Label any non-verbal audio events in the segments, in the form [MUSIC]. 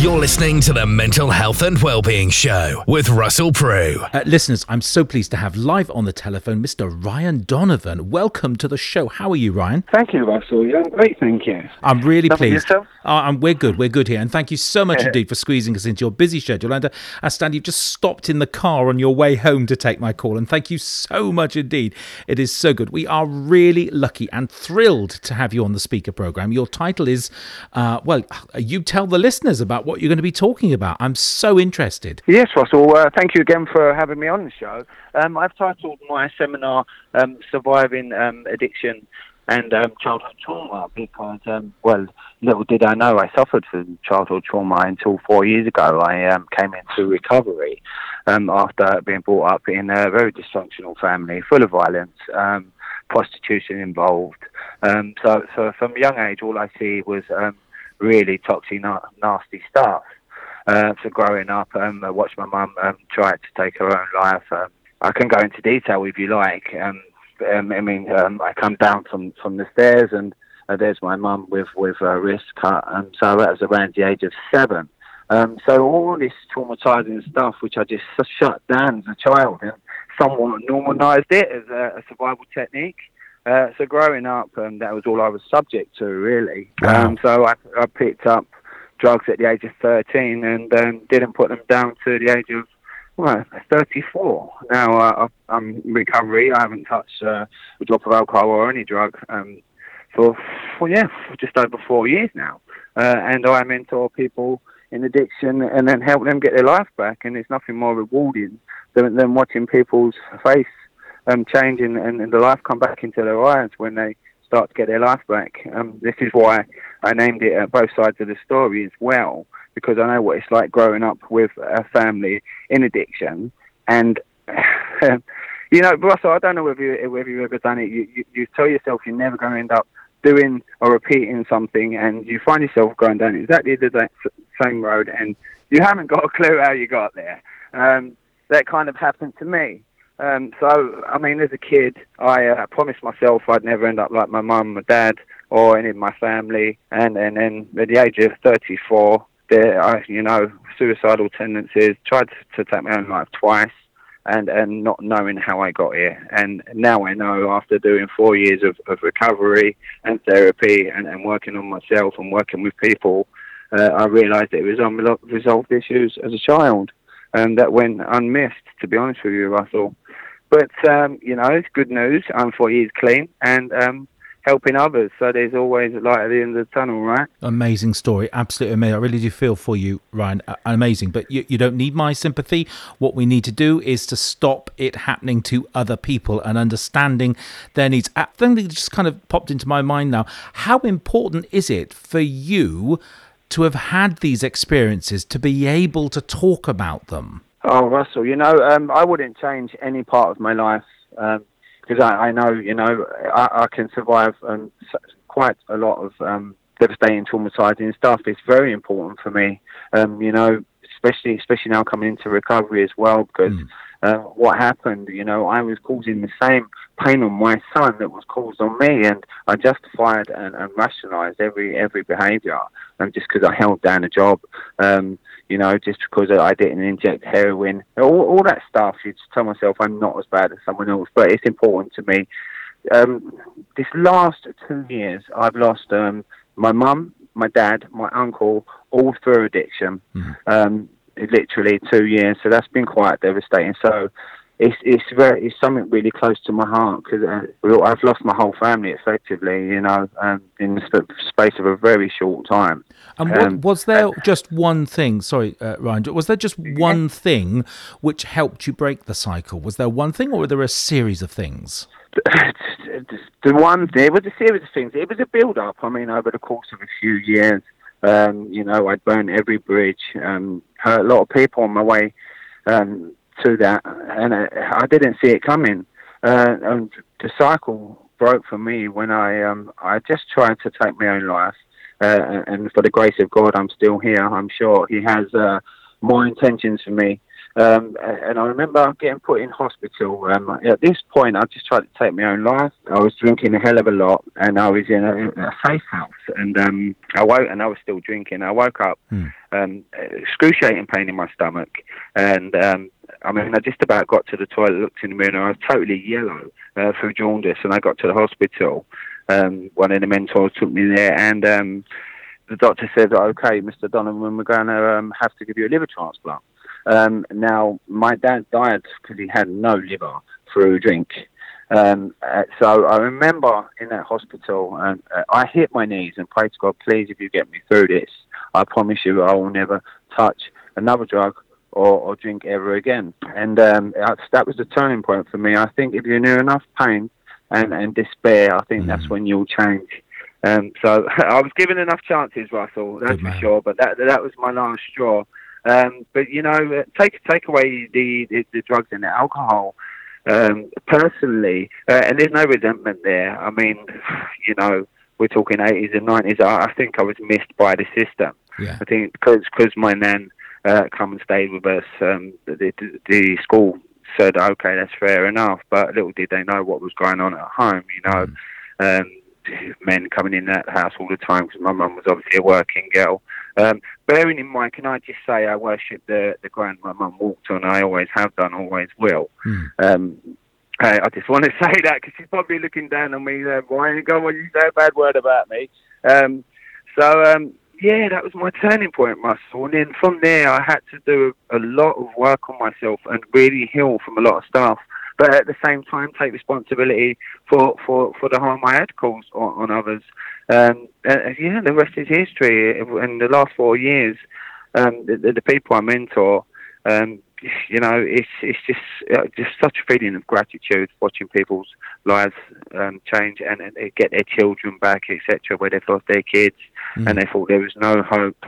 You're listening to the Mental Health and Wellbeing Show with Russell Prue. Uh, listeners, I'm so pleased to have live on the telephone Mr. Ryan Donovan. Welcome to the show. How are you, Ryan? Thank you, Russell. Yeah, I'm great, thank you. I'm really How about pleased. yourself? Uh, I'm- we're good. We're good here. And thank you so much Yeah. indeed for squeezing us into your busy schedule. And uh, I understand you've just stopped in the car on your way home to take my call. And thank you so much indeed. It is so good. We are really lucky and thrilled to have you on the speaker program. Your title is, uh, well, you tell the listeners about what you're going to be talking about. I'm so interested. Yes, Russell. Uh, thank you again for having me on the show. Um, I've titled my seminar um, "Surviving um, Addiction and um, Childhood Trauma" because, um, well, little did I know I suffered from childhood trauma until four years ago. I um, came into recovery after being brought up in a very dysfunctional family, full of violence, prostitution involved. So, so, from a young age, all I see was really toxic, na- nasty stuff. Uh, so growing up, um, I watched my mum um, try to take her own life. Um, I can go into detail if you like. Um, um, I mean, um, I come down from, from the stairs and uh, there's my mum with with her wrist cut. And so that was around the age of seven. Um, so all this traumatizing stuff, which I just shut down as a child and somewhat normalized it as a, a survival technique. Uh, so growing up, um, that was all I was subject to, really. Wow. Um, so I, I picked up drugs at the age of 13 and um, didn't put them down to the age of well, 34. Now uh, I'm in recovery. I haven't touched uh, a drop of alcohol or any drug um, for, for, yeah, for just over four years now. Uh, and I mentor people in addiction and then help them get their life back. And there's nothing more rewarding than, than watching people's face um, change and, and, and the life come back into their eyes when they start to get their life back. Um, this is why I named it uh, both sides of the story as well, because I know what it's like growing up with a family in addiction. And [LAUGHS] you know, Russell, I don't know whether you, whether you've ever done it. You, you, you tell yourself you're never going to end up doing or repeating something, and you find yourself going down exactly the same road, and you haven't got a clue how you got there. Um, that kind of happened to me. Um, so, I mean, as a kid, I uh, promised myself I'd never end up like my mum, my dad, or any of my family. And and then at the age of 34, there, I, you know, suicidal tendencies. Tried to take my own life twice, and and not knowing how I got here. And now I know after doing four years of, of recovery and therapy and, and working on myself and working with people, uh, I realised it was unresolved issues as a child. And that went unmissed, to be honest with you, Russell. But um, you know, it's good news. I'm four years clean and um, helping others. So there's always a light at the end of the tunnel, right? Amazing story, absolutely amazing. I really do feel for you, Ryan. Uh, amazing, but you, you don't need my sympathy. What we need to do is to stop it happening to other people and understanding their needs. I think it just kind of popped into my mind now. How important is it for you to have had these experiences to be able to talk about them? Oh, Russell, you know, um, I wouldn't change any part of my life because I, I know, you know, I, I can survive um, quite a lot of um, devastating, traumatizing stuff. It's very important for me, um, you know, especially especially now coming into recovery as well because. Uh, what happened, you know, I was causing the same pain on my son that was caused on me, and I justified and, and rationalised every every behaviour, um, just because I held down a job, um, you know, just because I didn't inject heroin, all, all that stuff. You just tell myself I'm not as bad as someone else, but it's important to me. Um, this last two years, I've lost um, my mum, my dad, my uncle, all through addiction. Um, literally two years, so that's been quite devastating. So it's it's very it's something really close to my heart because uh, I've lost my whole family effectively, you know, um, in the sp- space of a very short time. And what, Um, was there just one thing? Sorry, uh, Ryan. Was there just one thing which helped you break the cycle? Was there one thing, or were there a series of things? [LAUGHS] the one there was a series of things. It was a build up. I mean, over the course of a few years, um, you know, I'd burned every bridge, um, hurt a lot of people on my way um, to that, and I, I didn't see it coming. Uh, and the cycle broke for me when I um, I just tried to take my own life. Uh, and for the grace of God, I'm still here. I'm sure He has uh, more intentions for me Um, and I remember getting put in hospital. Um, at this point, I just tried to take my own life. I was drinking a hell of a lot, and I was in a, a safe house. And um, I woke, and I was still drinking. I woke up, Hmm. um, excruciating pain in my stomach, and um, I mean, I just about got to the toilet, looked in the mirror, and I was totally yellow uh, through jaundice. And I got to the hospital. Um, one of the mentors took me there, and um, the doctor said, "Okay, Mr. Donovan, we're going to um, have to give you a liver transplant." Um, now, my dad died because he had no liver through drink. Um, uh, so I remember in that hospital, and uh, I hit my knees and prayed to God, please, if you get me through this, I promise you I will never touch another drug or, or drink ever again. And um, that was the turning point for me. I think if you're near enough pain and, and despair, I think that's when you'll change. Um, so [LAUGHS] I was given enough chances, Russell, that's for sure. But that that was my last straw. Um, but you know, uh, take take away the, the, the drugs and the alcohol. Um, personally, uh, and there's no resentment there. I mean, [SIGHS] you know, we're talking 80s and 90s. I, I think I was missed by the system. Yeah. I think because cause my nan uh, come and stayed with us, um, the, the, the school said, okay, that's fair enough. But little did they know what was going on at home, you know. Um, men coming in that house all the time because my mum was obviously a working girl. Um, bearing in mind, can I just say I worship the, the ground my mum walked on. I always have done, always will. Hmm. Um, I, I just want to [LAUGHS] say that because she's probably looking down on me. Uh, Why go on? You say a bad word about me. Um, so um, yeah, that was my turning point, Russell. And then from there, I had to do a lot of work on myself and really heal from a lot of stuff. But at the same time, take responsibility for, for, for the harm I had caused on, on others. Um, uh, yeah, the rest is history. In the last four years, um, the, the, people I mentor, um, you know, it's it's just uh, just such a feeling of gratitude watching people's lives um, change and, and get their children back, etc., where they've lost their kids and they thought there was no hope.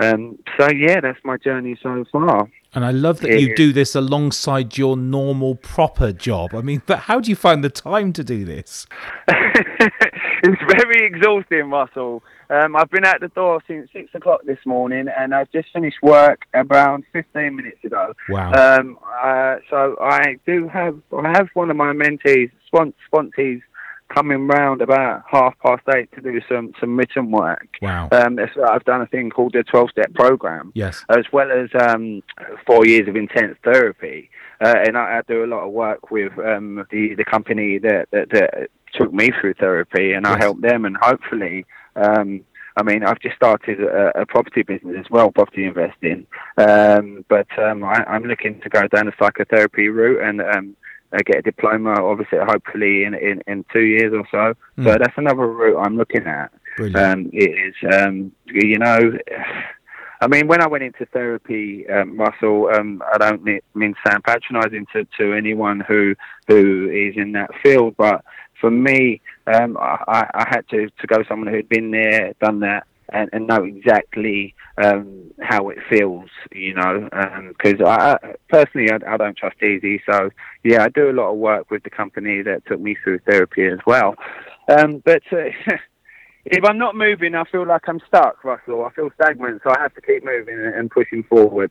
Um, so yeah, that's my journey so far. And I love that you do this alongside your normal proper job. I mean, [LAUGHS] but how do you find the time to do this? [LAUGHS] it's very exhausting, Russell. Um, I've been at the door since six o'clock this morning, and I've just finished work around fifteen minutes ago. Wow. Um, uh, so I do have I have one of my mentees, spon- sponsees, coming round about half past eight to do some some written work. Wow. Um, I've done a thing called the twelve step program Yes. as well as um, four years of intense therapy. Uh, and I, I do a lot of work with um, the the company that, that, that took me through therapy, and I help them. And hopefully, um, I mean, I've just started a, a property business as well, property investing. Um, but um, I, I'm looking to go down the psychotherapy route and. Um, uh, get a diploma, obviously, hopefully in, in, in two years or so. So Mm. that's another route I'm looking at. Um, it is, um, you know, [SIGHS] I mean, when I went into therapy, um, Russell, um, I don't mean, mean to sound patronising to, to anyone who who is in that field, but for me, um, I, I had to, to go someone who'd been there, done that, and, and know exactly um, how it feels, you know. Because I, I personally, I, I don't trust easy, so yeah, I do a lot of work with the company that took me through therapy as well. Um, but uh, [LAUGHS] if I'm not moving, I feel like I'm stuck, Russell. I feel stagnant, so I have to keep moving and, pushing forward.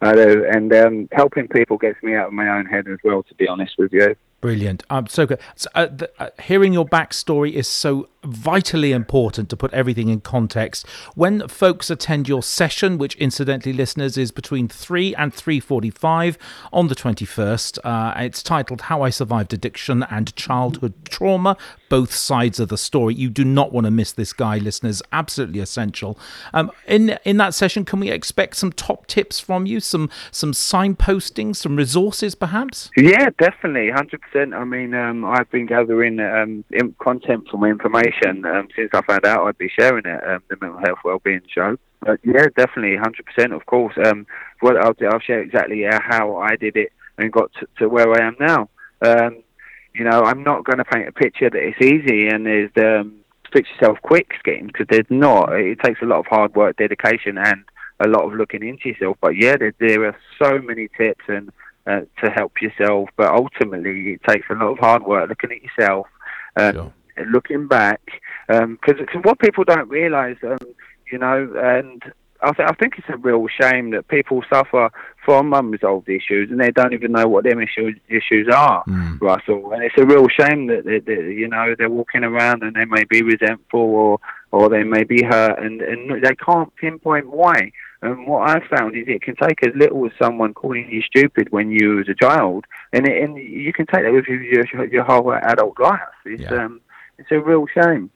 I do, and um, helping people gets me out of my own head as well. To be honest with you. Brilliant. Um, so good. So, uh, the, uh, hearing your backstory is so vitally important to put everything in context. When folks attend your session, which incidentally, listeners, is between three and three forty-five on the twenty-first, uh, it's titled "How I Survived Addiction and Childhood Trauma." Both sides of the story. You do not want to miss this guy, listeners. Absolutely essential. Um, in in that session, can we expect some top tips from you? Some some signposting, some resources, perhaps? Yeah, definitely, hundred percent. I mean, um, I've been gathering um, content from information um, since I found out I'd be sharing it, um, the mental health wellbeing show. But yeah, definitely, hundred percent. Of course, um, what I'll do, I'll share exactly uh, how I did it and got to, to where I am now. Um, you know, I'm not going to paint a picture that it's easy and there's the um, fix yourself quick scheme because there's not. It takes a lot of hard work, dedication, and a lot of looking into yourself. But yeah, there, there are so many tips and uh, to help yourself. But ultimately, it takes a lot of hard work looking at yourself, um, Sure. Looking back. Because what people don't realise, um, you know, and I, th- I think it's a real shame that people suffer from unresolved issues and they don't even know what them issue- issues are, Mm. Russell. And it's a real shame that, they, they, you know they're walking around and they may be resentful or or they may be hurt and, and they can't pinpoint why. And what I've found is it can take as little as someone calling you stupid when you was a child, and it, and you can take that with you your, your whole adult life. It's Yeah. um, it's a real shame.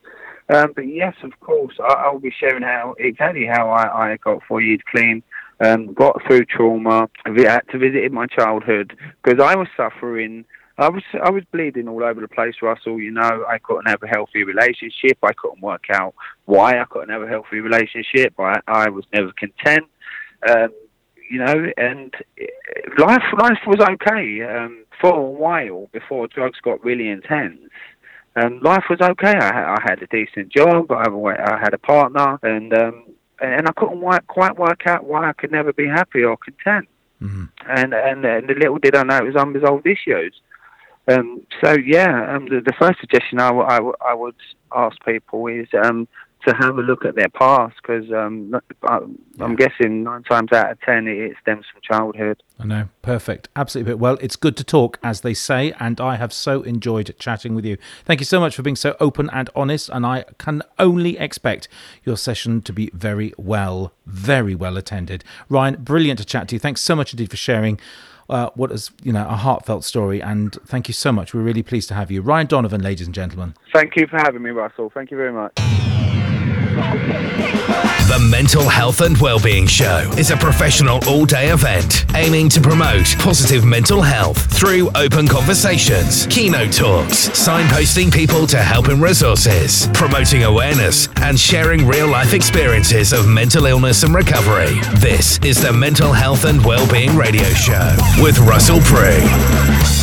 Um, but yes, of course, I, I'll be sharing how exactly how I, I got four years clean, um, got through trauma, had to visit in my childhood because I was suffering. I was I was bleeding all over the place, Russell. You know, I couldn't have a healthy relationship. I couldn't work out why I couldn't have a healthy relationship. I I was never content. Um, you know, and eh, life life was okay um, for a while before drugs got really intense. Um, life was okay. I, ha- I had a decent job. I, had a partner, and um, and I couldn't quite work out why I could never be happy or content. Mhm. And and and little did I know it was unresolved issues. Um, so yeah, um, the, the first suggestion I, w- I, w- I would ask people is um, to have a look at their past because um, I'm guessing nine times out of ten it, it stems from childhood. I know. Perfect. Absolutely. Well, it's good to talk, as they say, and I have so enjoyed chatting with you. Thank you so much for being so open and honest, and I can only expect your session to be very well, very well attended. Ryan, brilliant to chat to you. Thanks so much indeed for sharing. Uh, what is you know a heartfelt story, and thank you so much. We're really pleased to have you, Ryan Donovan, ladies and gentlemen. Thank you for having me, Russell. Thank you very much. The Mental Health and Wellbeing Show is a professional all day event aiming to promote positive mental health through open conversations, keynote talks, signposting people to help and resources, promoting awareness, and sharing real life experiences of mental illness and recovery. This is the Mental Health and Wellbeing Radio Show with Russell Prue.